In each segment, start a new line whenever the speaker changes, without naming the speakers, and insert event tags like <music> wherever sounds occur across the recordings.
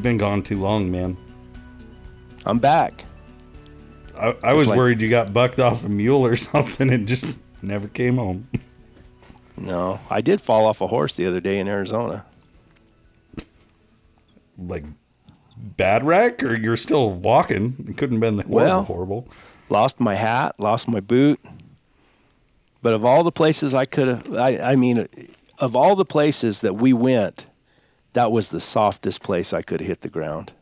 You've been gone too long, man.
I'm back.
I, I was
like-
worried you got bucked off a mule or <laughs> something and just never came home.
No, I did fall off a horse the other day in Arizona.
like bad wreck, or you're still walking? It couldn't have been the horrible,
Well-
horrible.
Lost my hat, lost my boot. But of all the places I could have, I, I mean, of all the places that we went, that was the softest place I could hit the ground.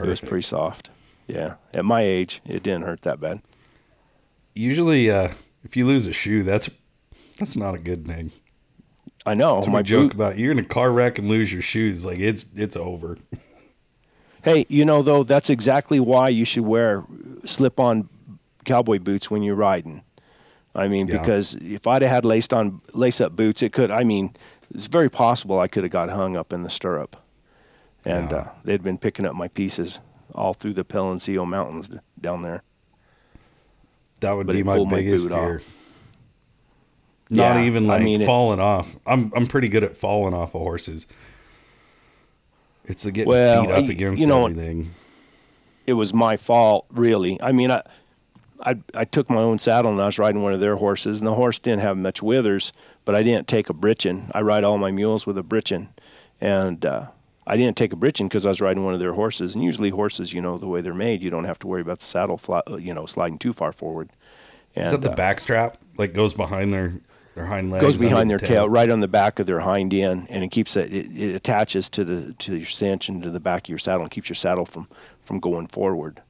It was pretty soft. Yeah. At my age, it didn't hurt that bad.
Usually, uh, if you lose a shoe, that's that's not a good thing.
I know.
So
my
joke
boot,
about you're in a car wreck and lose your shoes, like it's it's over.
Hey, you know though, that's exactly why you should wear slip-on cowboy boots when you're riding. I mean,
Yeah.
because if I'd have had laced on lace-up boots, it could. I mean, it's very possible I could have got hung up in the stirrup, and
Yeah.
uh, they'd been picking up my pieces all through the Peloncillo Mountains down there.
That would
But
be my
pulled my
biggest fear.
off.
Not
Yeah,
even
I
like
mean, it-
falling off. I'm I'm pretty good at falling off of horses. It's the getting
Well,
beat up against
you know,
everything.
it was my fault, really. I mean, I, I, I took my own saddle and I was riding one of their horses, and the horse didn't have much withers, but I didn't take a britchin. I ride all my mules with a britchin, and uh, I didn't take a britchin because I was riding one of their horses. And usually, horses, you know, the way they're made, you don't have to worry about the saddle, fly, you know, sliding too far forward. And,
Is that the
uh,
back strap? Like goes behind their their hind legs?
goes behind
the
their tail, right on the back of their hind end, and it keeps it, it, it attaches to the to your cinch and to the back of your saddle, and keeps your saddle from from going forward.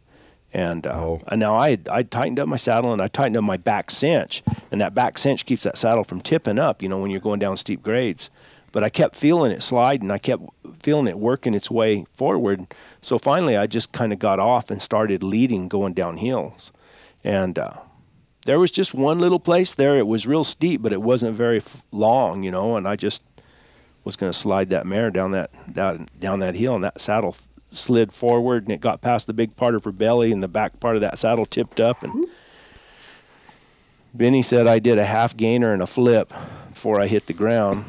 And, uh,
Oh.
and now I I tightened up my saddle and I tightened up my back cinch, and that back cinch keeps that saddle from tipping up. You know when you're going down steep grades. But I kept feeling it slide, and I kept feeling it working its way forward. So finally, I just kind of got off and started leading, going down hills, and. Uh, there was just one little place there. It was real steep, but it wasn't very f- long, you know. And I just was going to slide that mare down that down, down that hill, and that saddle slid forward, and it got past the big part of her belly, and the back part of that saddle tipped up. And Benny said I did a half gainer and a flip before I hit the ground.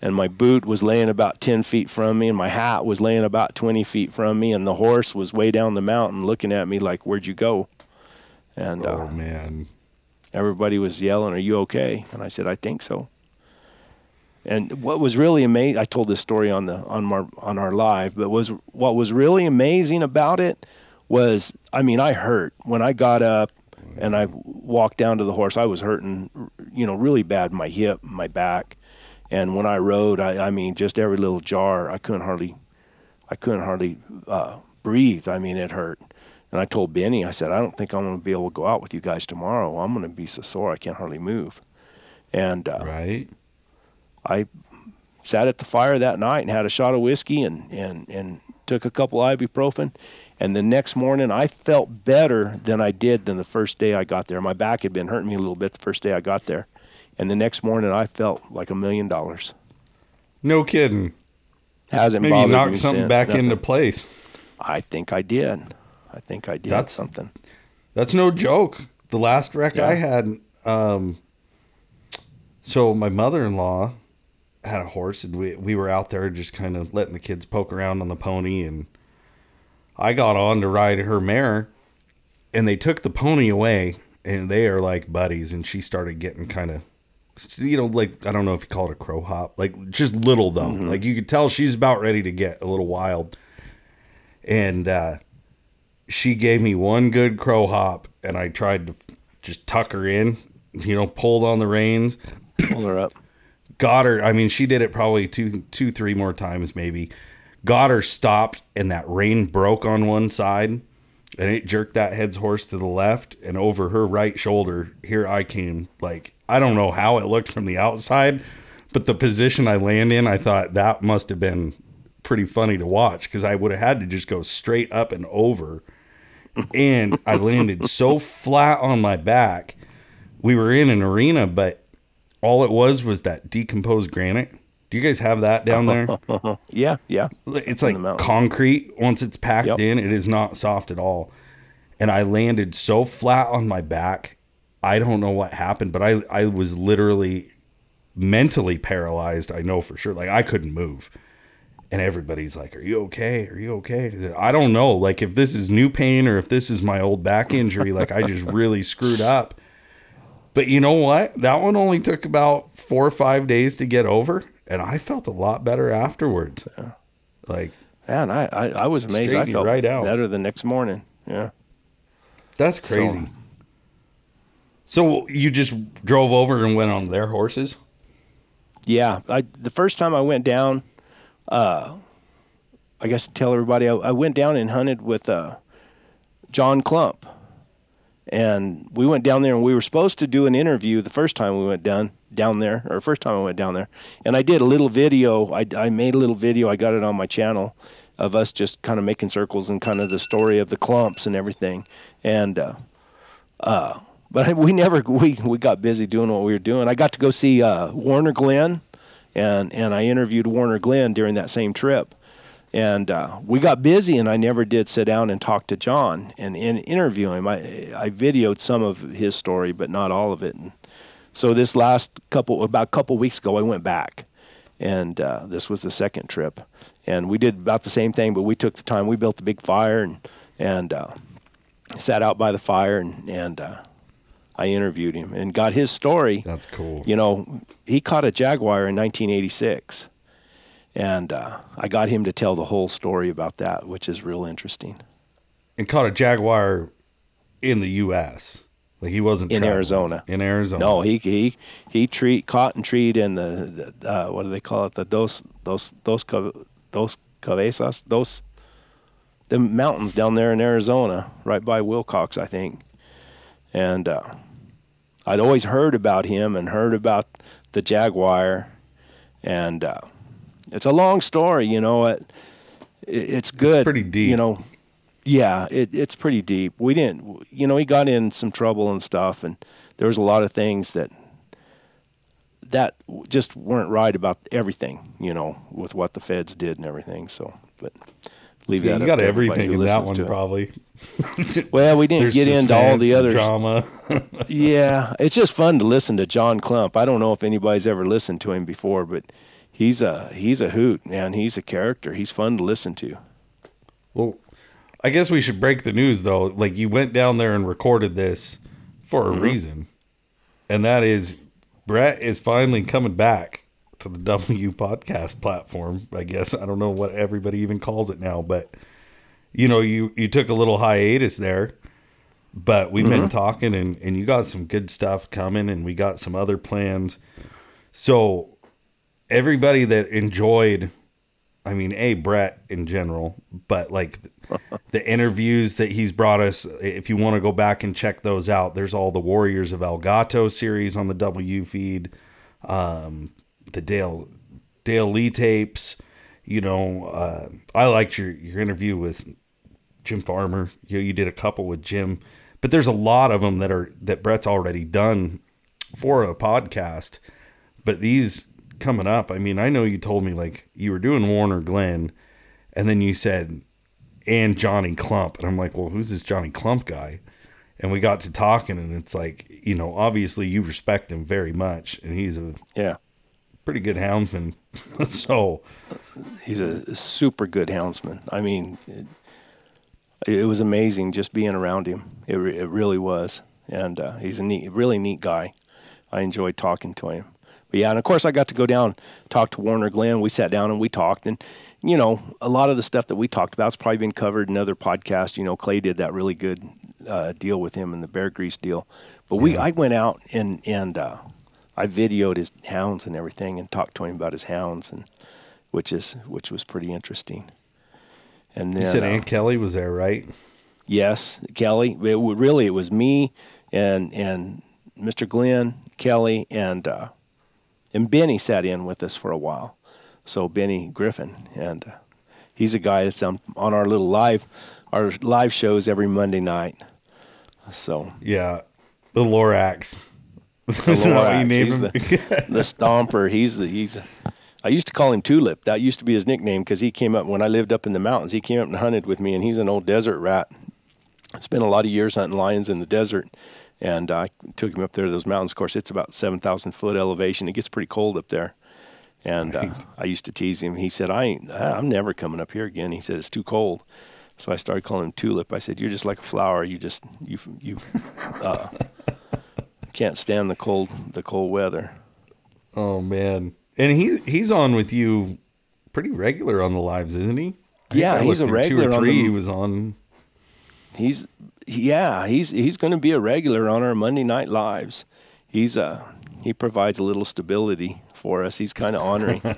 And my boot was laying about 10 feet from me, and my hat was laying about 20 feet from me, and the horse was way down the mountain looking at me like, Where'd you go? And uh,
Oh man.
everybody was yelling, "Are you okay?" And I said, "I think so." And what was really amazing, I told this story on the on our on our live, but was what was really amazing about it was, I mean, I hurt when I got up and I walked down to the horse. I was hurting, you know, really bad, my hip, my back, and when I rode, I, I mean, just every little jar, I couldn't hardly, I couldn't hardly uh, breathe. I mean, it hurt. And I told Benny, I said, I don't think I'm going to be able to go out with you guys tomorrow. I'm going to be so sore I can't hardly move. And uh,
Right.
I sat at the fire that night and had a shot of whiskey and, and, and took a couple ibuprofen. And the next morning, I felt better than I did than the first day I got there. My back had been hurting me a little bit the first day I got there. And the next morning, I felt like a million dollars.
No kidding.
Hasn't
Maybe you
bothered me
knocked something
since.
back
Nothing.
into place.
I think I did. I think I did
That's-
something.
That's no joke. The last wreck I had, um, so my mother in law had a horse, and we we were out there just kind of letting the kids poke around on the pony, and I got on to ride her mare, and they took the pony away, and they are like buddies, and she started getting kind of. You know, like I don't know if you call it a crow hop, like just little though. Like you could tell she's about ready to get a little wild. And uh she gave me one good crow hop and I tried to just tuck her in, you know, pulled on the reins,
Pull her up.
Got her. I mean, she did it probably two, two, three more times maybe. Got her stopped and that rein broke on one side and it jerked that head's horse to the left and over her right shoulder. Here I came. Like, I don't know how it looked from the outside, but the position I land in, I thought that must have been pretty funny to watch because I would have had to just go straight up and over and I landed so flat on my back. We were in an arena, but all it was was that decomposed granite. Do you guys have that down there? <laughs>
Yeah, yeah.
It's like concrete. Once it's packed
Yep.
in, it is not soft at all. And I landed so flat on my back. I don't know what happened, but I I was literally mentally paralyzed. I know for sure. Like I couldn't move. and everybody's like, "Are you okay? Are you okay?" I don't know, like if this is new pain or if this is my old back injury, like I just really screwed up. But you know what? That one only took about four or five days to get over, and I felt a lot better afterwards. Like
Man, I, I, I was amazed. I felt
right out.
better the next morning. Yeah.
that's crazy. So, you just drove over and went on their horses?
Yeah, I the first time I went down, uh, I guess to tell everybody, I, I went down and hunted with uh, John Clump, and we went down there and we were supposed to do an interview the first time we went down down there, or first time I went down there, and I did a little video. I, I made a little video. I got it on my channel of us just kind of making circles and kind of the story of the clumps and everything, and. Uh, uh, but <laughs> we never we we got busy doing what we were doing. I got to go see uh, Warner Glenn, and and I interviewed Warner Glenn during that same trip, and uh, we got busy, and I never did sit down and talk to John and, and interview him. I I videoed some of his story, but not all of it. And so this last couple about a couple weeks ago, I went back, and uh, this was the second trip, and we did about the same thing, but we took the time. We built a big fire and and uh, sat out by the fire and and. Uh, I interviewed him and got his story.
That's cool.
You know, he caught a jaguar in 1986, and uh, I got him to tell the whole story about that, which is real interesting.
And caught a jaguar in the U.S. Like he wasn't
In
traveling.
Arizona.
In Arizona.
No, he he he treat caught and treat in the, the uh, what do they call it? The dos dos dos dos cabezas dos the mountains down there in Arizona, right by Willcox, I think. And uh, I'd always heard about him and heard about the jaguar, and uh, it's a long story, you know. It, it it's good.
pretty deep.
you know. Yeah, it, it's pretty deep. We didn't, you know, he got in some trouble and stuff, and there was a lot of things that that just weren't right about everything, you know, with what the feds did and everything. So, but leave
Yeah,
that.
you got everything in that one, probably. <laughs>
Well, we didn't get into all the other
drama. <laughs>
yeah, it's just fun to listen to John Clump. I don't know if anybody's ever listened to him before, but he's a he's a hoot, man. He's a character. He's fun to listen to.
Well, I guess we should break the news though. Like you went down there and recorded this for a mm-hmm. reason, and that is Brett is finally coming back to the <laughs> W podcast platform. I guess I don't know what everybody even calls it now, but you know, you you took a little hiatus there, but we've been mm-hmm. talking and and you got some good stuff coming, and we got some other plans. So everybody that enjoyed I mean, a Brett in general, but like <laughs> the interviews that he's brought us. If you want to go back and check those out, there's all the Warriors of El Gato series on the W feed, um, the Dale Dale Lee tapes. You know, uh, I liked your your interview with Jim Farmer. You you did a couple with Jim, but there's a lot of them that are that Brett's already done for a podcast. But these coming up, I mean, I know you told me like you were doing Warner Glenn, and then you said and Johnny Clump, and I'm like, well, who's this Johnny Clump guy? And we got to talking, and it's like, you know, obviously you respect him very much, and he's a
Yeah,
pretty good houndsman. <laughs> so
he's a super good houndsman. I mean, it, it was amazing just being around him. It it really was, and uh, he's a neat, really neat guy. I enjoyed talking to him. But yeah, and of course I got to go down talk to Warner Glenn. We sat down and we talked, and you know a lot of the stuff that we talked about has probably been covered in other podcasts. You know, Clay did that really good uh, deal with him and the bear grease deal. But we, I went out and and uh, I videoed his hounds and everything, and talked to him about his hounds, and which is which was pretty interesting. And then
you said
uh,
Aunt Kelly was there, right?
Yes, Kelly. It, really, it was me and and Mr. Glenn, Kelly, and uh, and Benny sat in with us for a while. So Benny Griffin, and uh, he's a guy that's on on our little live our live shows every Monday night. So
Yeah, the Lorax.
the <laughs> Lorax, he's the, <laughs> the stomper. He's the he's. I used to call him Tulip. That used to be his nickname because he came up when I lived up in the mountains. He came up and hunted with me, and he's an old desert rat. Spent a lot of years hunting lions in the desert, and I took him up there to those mountains. Of course, it's about seven thousand foot elevation. It gets pretty cold up there, And uh, I used to tease him. He said, "I ain't. I'm never coming up here again." He said, "It's too cold." So I started calling him Tulip. I said, "You're just like a flower. You just you you <laughs> uh, can't stand the cold the cold weather."
Oh man, and he he's on with you pretty regular on the lives, isn't he? I
Yeah, he's a regular
Two or
on
three
the-
he was on.
He's yeah, he's he's going to be a regular on our Monday night lives. He's uh he provides a little stability for us. He's kind of honoring. <laughs>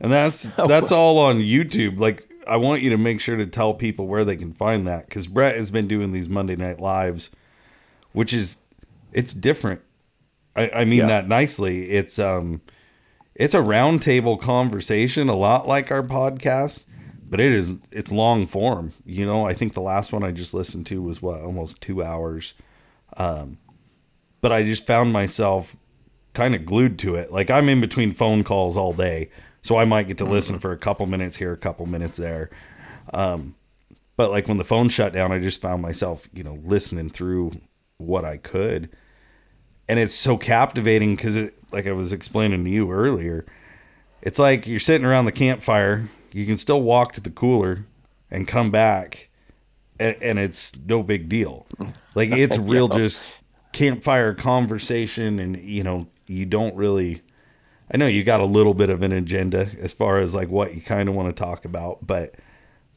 And that's that's all on YouTube. Like I want you to make sure to tell people where they can find that because Brett has been doing these Monday night lives, which is it's different. I, I mean
Yeah.
that nicely. It's um it's a roundtable conversation, a lot like our podcast, but it is it's long form. You know, I think the last one I just listened to was what almost two hours. Um, but I just found myself kind of glued to it. Like I'm in between phone calls all day, so I might get to listen for a couple minutes here, a couple minutes there. Um, but like when the phone shut down, I just found myself, you know, listening through what I could, and it's so captivating because it, like I was explaining to you earlier, it's like you're sitting around the campfire. You can still walk to the cooler and come back, and, and it's no big deal. Like it's <laughs> real, just campfire conversation, and you know, you don't really. I know you got a little bit of an agenda as far as like what you kind of want to talk about, but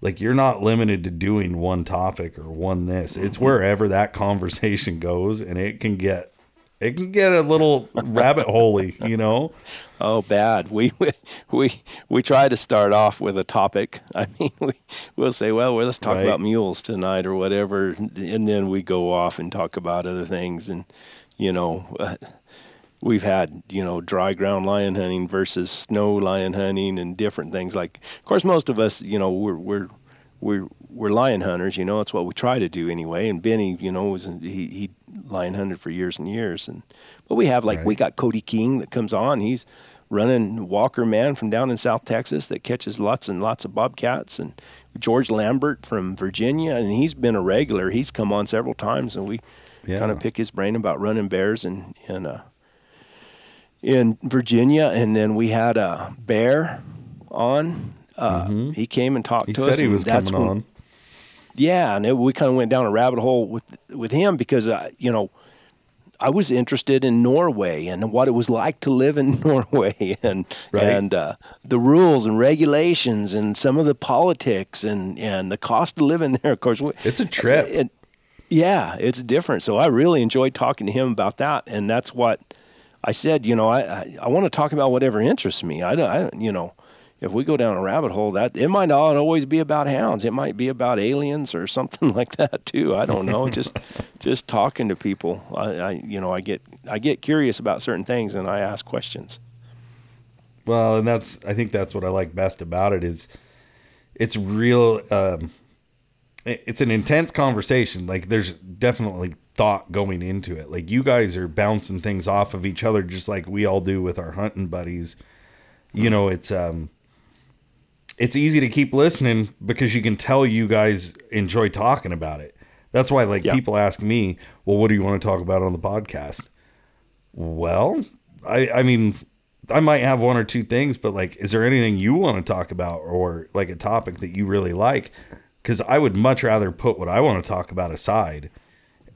like you're not limited to doing one topic or one this. It's mm-hmm. wherever that conversation goes, and it can get it can get a little rabbit holey, you know. <laughs>
Oh, bad. We we we, we try to start off with a topic. <laughs> I mean, we we'll say, well, well let's talk
Right.
about mules tonight or whatever, and then we go off and talk about other things. And you know, uh, we've had you know dry ground lion hunting versus snow lion hunting and different things. Like, of course, most of us, you know, we're we're we're we're lion hunters. You know, it's what we try to do anyway. And Benny, you know, was he he lion hunted for years and years. And but we have like we got Cody King that comes on. He's running Walker Man from down in South Texas that catches lots and lots of bobcats, and George Lambert from Virginia, and he's been a regular. He's come on several times, and we
Yeah.
kind of pick his brain about running bears in in uh, in Virginia. And then we had a bear on. Uh, He came and talked
He
to us.
he
and
was coming
when-
on.
Yeah, and it, we kind of went down a rabbit hole with with him because uh, you know I was interested in Norway and what it was like to live in <laughs> Norway and
Right.
and uh, the rules and regulations and some of the politics and and the cost of living <laughs> there. Of course,
It's a trip.
it, yeah, it's different. So I really enjoyed talking to him about that, and that's what I said. You know, I I, I want to talk about whatever interests me. I I don't, you know, if we go down a rabbit hole, that it might not always be about hounds. It might be about aliens or <laughs> something like that too. I don't know. <laughs> just just talking to people. I, I you know I get I get curious about certain things and I ask questions.
Well, and that's I think that's what I like best about it is it's real um it's an intense conversation. Like there's definitely thought going into it. Like you guys are bouncing things off of each other just like we all do with our hunting buddies. You know, it's um it's easy to keep listening because you can tell you guys enjoy talking about it. That's why like
Yeah.
people ask me, "Well, what do you want to talk about on the podcast?" Well, I I mean, I might have one or two things, but like, is there anything you want to talk about or like a topic that you really like? Because I would much rather put what I want to talk about aside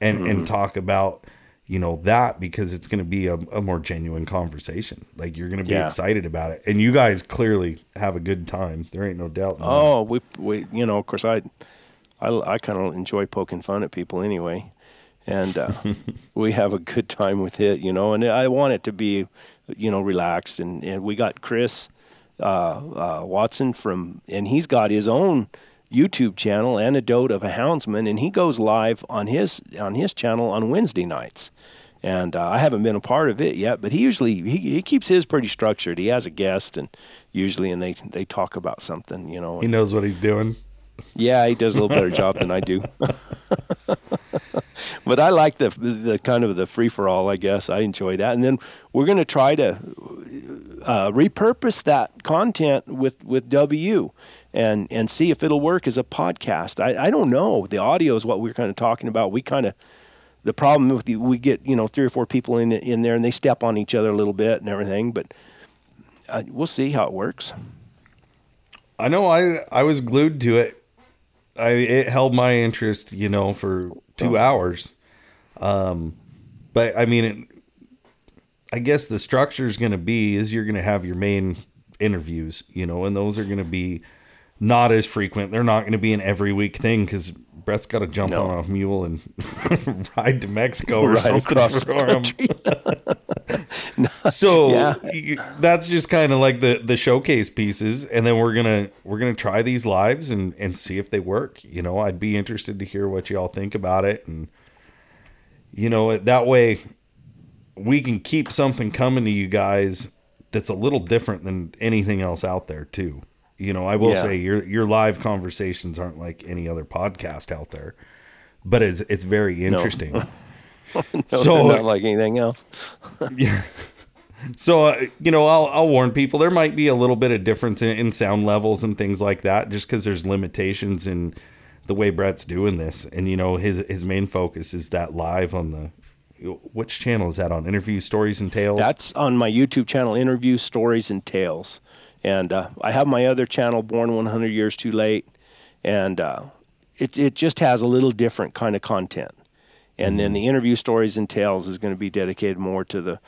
and and hmm. talk about you know that because it's going to be a, a more genuine conversation. Like you're going to be
Yeah.
excited about it, and you guys clearly have a good time. There ain't no doubt. that.
Oh, we we you know, of course, I I, I kind of enjoy poking fun at people anyway, and uh, <laughs> we have a good time with it, you know. And I want it to be, you know, relaxed. And, and we got Chris uh, uh, Watson from, and he's got his own YouTube channel, Anecdote of a Houndsman, and he goes live on his on his channel on Wednesday nights. And uh, I haven't been a part of it yet, but he usually he, he keeps his pretty structured. He has a guest, and usually, and they they talk about something, you know.
he knows what he's doing.
Yeah, he does a little better job than I do. <laughs> but I like the the kind of the free for all. I guess I enjoy that, and then we're going to try to uh, repurpose that content with with W, and and see if it'll work as a podcast. I I don't know. The audio is what we're kind of talking about. We kind of the problem with the, we get you know three or four people in in there and they step on each other a little bit and everything, but uh, we'll see how it works.
I know I I was glued to it. I it held my interest, you know, for two hours. Um, but I mean, it, I guess the structure is going to be is you're going to have your main interviews, you know, and those are going to be not as frequent. They're not going to be an every week thing because Brett's got to jump
No.
on a mule and <laughs> ride to Mexico or
Ride
something
across the
for him. <laughs> so
Yeah.
that's just kind of like the the showcase pieces, and then we're gonna we're gonna try these lives and and see if they work. You know, I'd be interested to hear what y'all think about it, and you know that way we can keep something coming to you guys that's a little different than anything else out there too. You know, I will
Yeah.
say your your live conversations aren't like any other podcast out there, but it's it's very interesting. <laughs>
No, <laughs>
So-
they're not like anything else. <laughs> yeah.
So uh, you know, I'll I'll warn people there might be a little bit of difference in, in sound levels and things like that, just because there's limitations in the way Brett's doing this, and you know his his main focus is that live on the which channel is that on? Interview Stories and Tails.
That's on my YouTube channel, Interview Stories and Tails. And uh, I have my other channel, Born 100 Years Too Late. And uh, it, it just has a little different kind of content. And then the Interview Stories and Tails is going to be dedicated more to the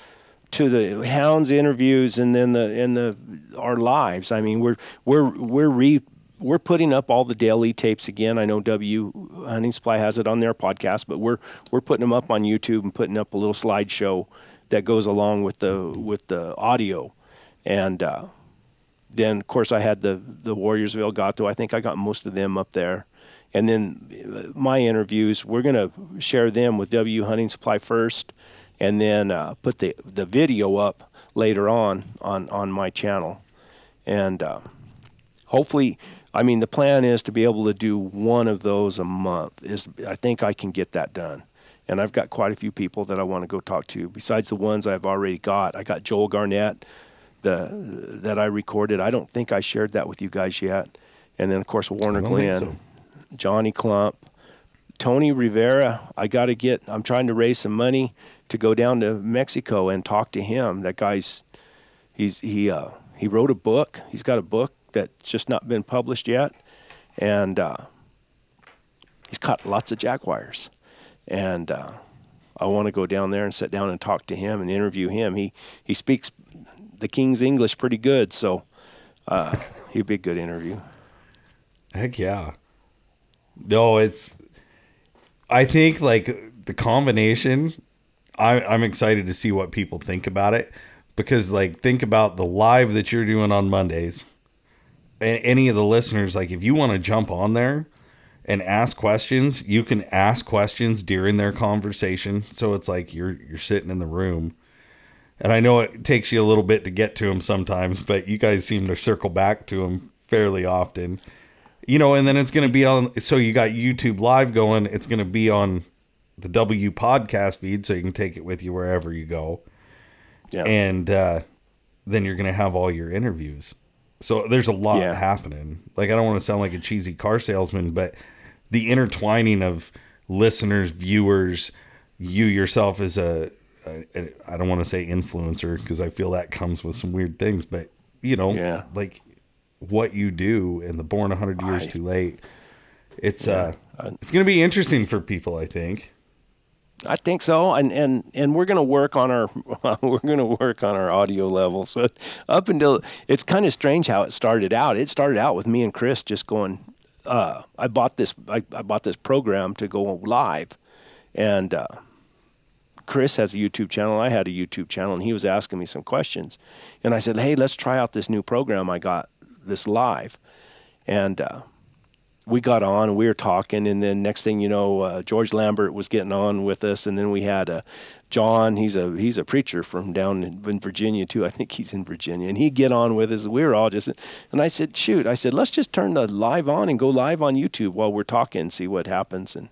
to the hounds interviews and then the and the our lives. I mean, we're we're we're re we're putting up all the Dale Lee tapes again. I know W Hunting Supply has it on their podcast, but we're we're putting them up on YouTube and putting up a little slideshow that goes along with the with the audio. And uh, then, of course, I had the the Warriors of El Gato. I think I got most of them up there. And then uh, my interviews, we're going to share them with W Hunting Supply first, and then uh, put the the video up later on on on my channel. And uh, hopefully, I mean, the plan is to be able to do one of those a month. Is I think I can get that done. And I've got quite a few people that I want to go talk to. Besides the ones I've already got, I got Joel Garnett, the that I recorded. I don't think I shared that with you guys yet. And then of course Warner
I don't think
Glenn,
so.
Johnny Clump, Tony Rivera. I got to get. I'm trying to raise some money to go down to Mexico and talk to him. That guy's he's he uh, he wrote a book. He's got a book that's just not been published yet, and uh, he's caught lots of jaguars. And uh, I want to go down there and sit down and talk to him and interview him. He he speaks the King's English pretty good, so uh, <laughs> he'd be a good interview.
Heck yeah. No, it's. I think like the combination. I, I'm excited to see what people think about it because like think about the live that you're doing on Mondays. And any of the listeners, like if you want to jump on there and ask questions, you can ask questions during their conversation. So it's like you're you're sitting in the room. And I know it takes you a little bit to get to them sometimes, but you guys seem to circle back to them fairly often you know, and then it's going to be on. So you got YouTube Live going. It's going to be on the W podcast feed, so you can take it with you wherever you go.
Yeah.
And uh, then you're going to have all your interviews. So there's a lot
Yeah.
happening. Like I don't want to sound like a cheesy car salesman, but the intertwining of listeners, viewers, you yourself as a, a I don't want to say influencer because I feel that comes with some weird things, but you know,
Yeah.
like what you do and the born 100 years
I-
too late it's uh
I-
it's going to be interesting for people i think
I think so, and and and we're going to work on our <laughs> we're going to work on our audio level. So up until it's kind of strange how it started out. It started out with me and Chris just going. Uh, I bought this I, I bought this program to go live, and uh, Chris has a YouTube channel. I had a YouTube channel, and he was asking me some questions, and I said, "Hey, let's try out this new program I got this live," and. Uh, we got on we were talking and then next thing you know uh, george lambert was getting on with us and then we had uh, john. He's a he's a preacher from down in, in virginia too. I think he's in virginia and he'd get on with us. We were all just and i said shoot i said let's just turn the live on and go live on youtube while we're talking and see what happens. And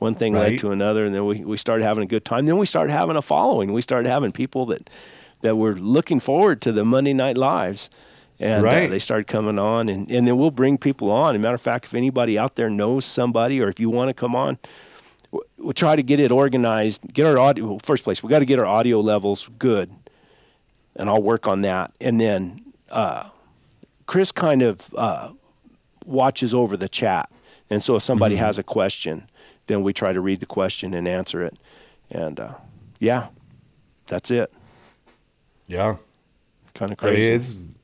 one thing
Right.
led to another and then we, we started having a good time then we started having a following we started having people that that were looking forward to the monday night lives and uh, they started coming on and, and then we'll bring people on. As a matter of fact, if anybody out there knows somebody or if you want to come on, we'll try to get it organized, get our audio, well, first place, we got to get our audio levels good. and I'll work on that. And then uh, Chris kind of uh, watches over the chat, and so if somebody
Mm-hmm.
has a question, then we try to read the question and answer it. And uh, yeah, that's it.
Yeah.
Kind of
I mean,
crazy.
it's.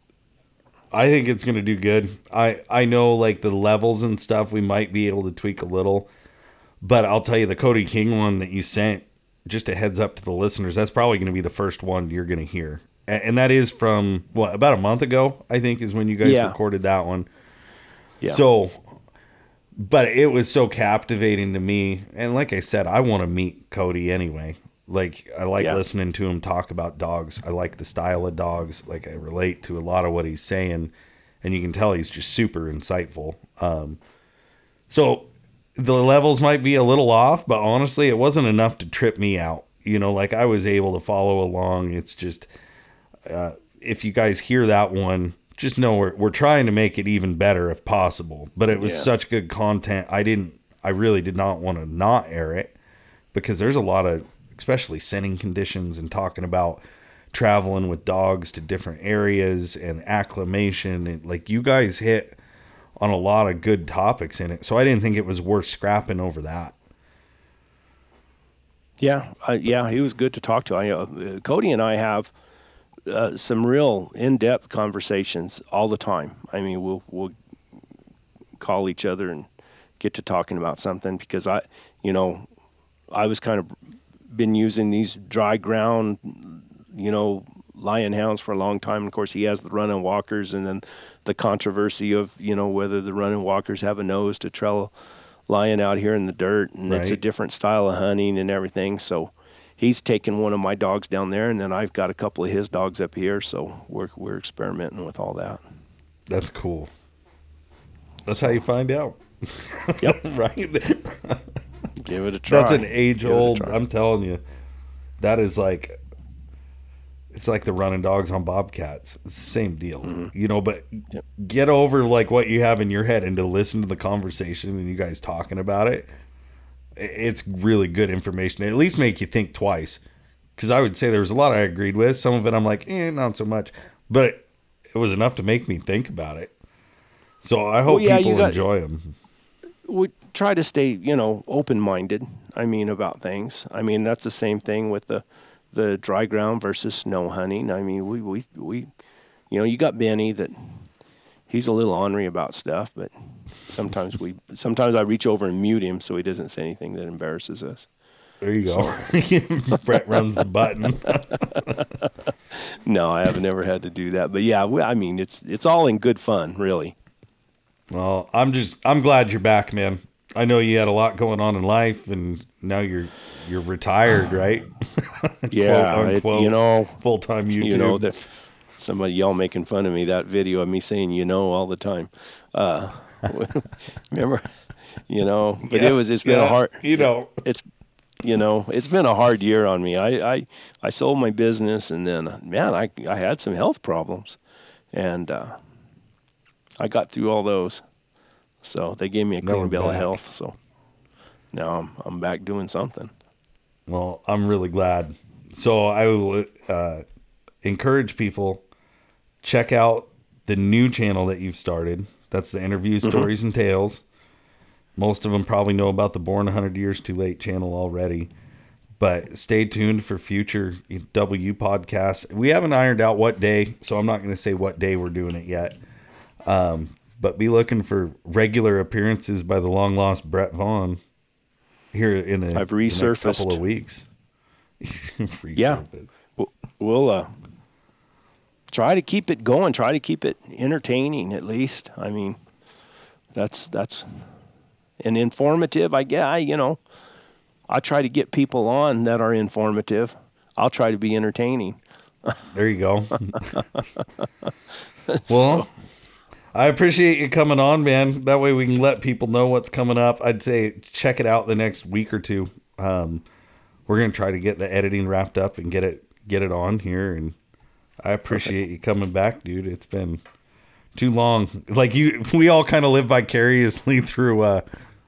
I think it's gonna do good. I I know like the levels and stuff we might be able to tweak a little, but I'll tell you the Cody King one that you sent. Just a heads up to the listeners. That's probably going to be the first one you're going to hear, and that is from what about a month ago. I think is when you guys
Yeah.
recorded that one.
yeah.
So, but it was so captivating to me. And like I said, I want to meet Cody anyway. Like, I like
Yeah.
listening to him talk about dogs. I like the style of dogs. Like, I relate to a lot of what he's saying. And you can tell he's just super insightful. Um, so, the levels might be a little off, but honestly, it wasn't enough to trip me out. You know, like I was able to follow along. It's just, uh, if you guys hear that one, just know we're, we're trying to make it even better if possible. But it was
Yeah.
such good content. I didn't, I really did not want to not air it because there's a lot of, especially sending conditions and talking about traveling with dogs to different areas and acclimation. And like you guys hit on a lot of good topics in it. So I didn't think it was worth scrapping over that.
Yeah, uh, yeah, he was good to talk to. I, uh, Cody and I have uh, some real in-depth conversations all the time. I mean, we'll we'll call each other and get to talking about something because I, you know, I was kind of been using these dry ground, you know, lion hounds for a long time. And of course, he has the running walkers, and then the controversy of you know whether the running walkers have a nose to trail lion out here in the dirt, and it's a different style of hunting and everything. So he's taken one of my dogs down there, and then I've got a couple of his dogs up here. So we're we're experimenting with all that.
That's cool. That's how you find out.
Yep. <laughs>
right?
Give it a try.
That's an age
Give
old. I'm telling you, that is like, it's like the running dogs on bobcats. It's the same deal,
Mm-hmm.
you know. But get over like what you have in your head and to listen to the conversation and you guys talking about it. It's really good information. At least make you think twice. Because I would say there was a lot I agreed with. Some of it I'm like, eh, not so much. But it, it was enough to make me think about it. So I hope
Well, yeah,
people
got-
enjoy them.
we try to stay, you know, open-minded. I mean, about things. I mean, that's the same thing with the the dry ground versus snow hunting. I mean, we we we, you know, you got Benny that he's a little ornery about stuff, but sometimes we sometimes I reach over and mute him so he doesn't say anything that embarrasses us.
There you go. <laughs> Brett runs the button. <laughs>
No, I have never had to do that, but yeah, we, I mean, it's it's all in good fun, really.
Well, I'm just I'm glad you're back, man. I know you had a lot going on in life, and now you're you're retired, <sighs> right? <laughs>
Yeah, it- you know,
Full time YouTube.
you know that somebody y'all making fun of me that video of me saying you know all the time uh <laughs> remember you know but
Yeah,
it was it's been
yeah,
a hard
You know,
it's you know it's been a hard year on me. I i i sold my business and then man i i had some health problems and uh i got through all those. So they gave me a
Now
clean bill of health. So now i'm i'm back doing something.
Well, I'm really glad. So I will uh, encourage people check out the new channel that you've started. That's the interview
Mm-hmm.
stories and tails. Most of them probably know about the Born 100 Years Too Late channel already. But stay tuned for future W podcast. We haven't ironed out what day, so I'm not going to say what day we're doing it yet. Um, but be looking for regular appearances by the long lost Brett Vaughn here in the,
I've
the next couple of weeks. <laughs>
Yeah. We'll- we'll uh, try to keep it going. Try to keep it entertaining, at least. I mean, that's that's and informative. I guess I, you know, I try to get people on that are informative. I'll try to be entertaining.
There you go. <laughs> <laughs> well, I appreciate you coming on, man. That way we can let people know what's coming up. I'd say check it out the next week or two. Um, we're gonna try to get the editing wrapped up and get it get it on here. And I appreciate you coming back, dude. It's been too long. Like you, we all kind of live vicariously <laughs> through uh,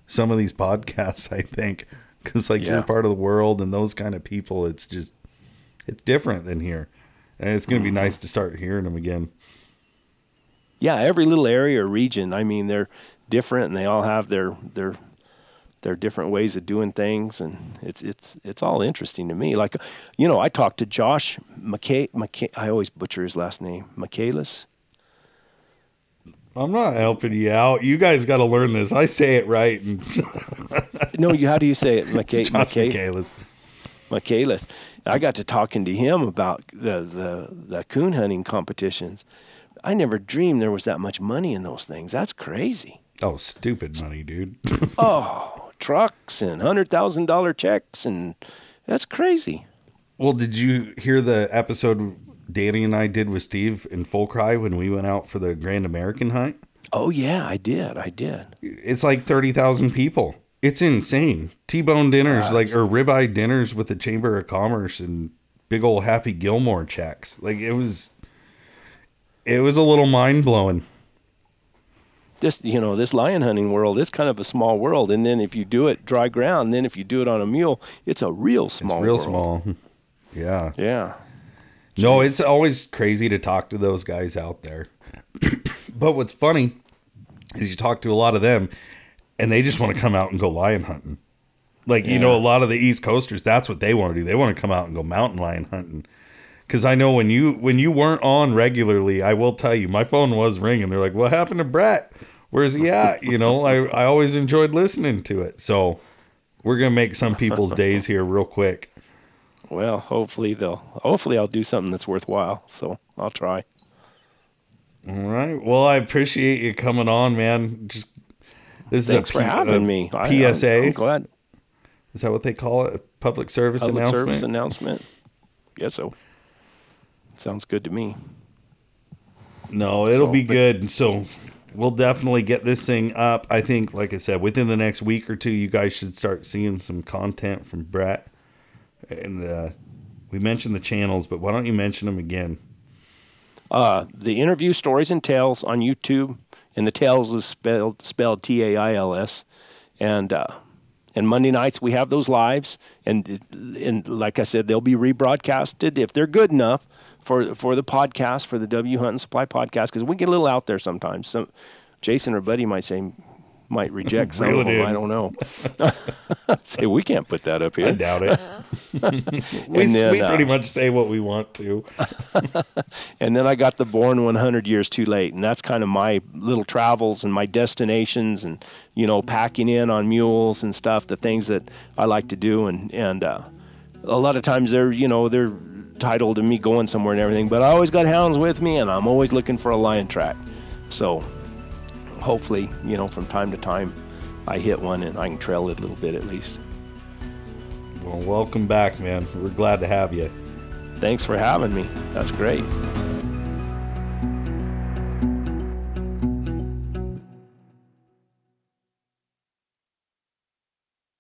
some of these podcasts. I think because like
Yeah.
you're part of the world and those kind of people. It's just it's different than here. and it's going to be nice to start hearing them again.
Yeah, every little area or region. I mean, they're different, and they all have their their their different ways of doing things, and it's it's it's all interesting to me. Like, you know, I talked to Josh McKay. McKay I always butcher his last name, Michaelis.
I'm not helping you out. You guys got to learn this. I say it right. <laughs>
no, you. How do you say it,
McKay? McKay- Michaelis.
Michaelis. I got to talking to him about the, the the coon hunting competitions. I never dreamed there was that much money in those things. That's crazy.
Oh, stupid money, dude. <laughs>
oh, trucks and hundred thousand dollar checks, and that's crazy.
Well, did you hear the episode Danny and I did with Steve in Full Cry when we went out for the Grand American hunt?
Oh yeah, I did. I did.
It's like thirty thousand people. It's insane. T-bone dinners, like or ribeye dinners with the Chamber of Commerce and big old Happy Gilmore checks. Like it was, it was a little mind blowing.
This you know this lion hunting world, it's kind of a small world. And then if you do it dry ground, then if you do it on a mule, it's a real small.
It's real
world.
small. <laughs> Yeah.
Yeah.
No, it's always crazy to talk to those guys out there. <coughs> but what's funny is you talk to a lot of them and they just want to come out and go lion hunting. Like, yeah. you know, a lot of the East Coasters, that's what they want to do. They want to come out and go mountain lion hunting. Cause I know when you when you weren't on regularly, I will tell you, my phone was ringing. They're like, What happened to Brett? Where's he at? You know, I, I always enjoyed listening to it. So we're gonna make some people's <laughs> days here real quick.
Well, hopefully they'll. Hopefully, I'll do something that's worthwhile. So I'll try.
All right. Well, I appreciate you coming on, man. Just
this Thanks is a, for having me.
PSA.
I, am glad.
Is that what they call it? A public service public announcement.
Public service announcement. Yes, so. Sounds good to me.
No, it'll so, be good. So we'll definitely get this thing up. I think, like I said, within the next week or two, you guys should start seeing some content from Brett and uh, we mentioned the channels, but why don't you mention them again?
Uh, the interview stories and tails on YouTube, and the tails is spelled spelled T A I L S, and uh, and Monday nights we have those lives, and and like I said, they'll be rebroadcasted if they're good enough for for the podcast for the W Hunt and Supply podcast because we get a little out there sometimes. So Jason or Buddy might say, might reject some of them. I don't know. <laughs> say we can't put that up here. I
doubt it. <laughs> we, then, we pretty uh, much say what we want to. <laughs>
and then I got the born 100 years too late, and that's kind of my little travels and my destinations, and you know, packing in on mules and stuff. The things that I like to do, and and uh, a lot of times they're you know they're titled to me going somewhere and everything, but I always got hounds with me, and I'm always looking for a lion track. So hopefully, you know, from time to time, I hit one and I can trail it a little bit at least.
Well, welcome back, man. We're glad to have you.
Thanks for having me. That's great.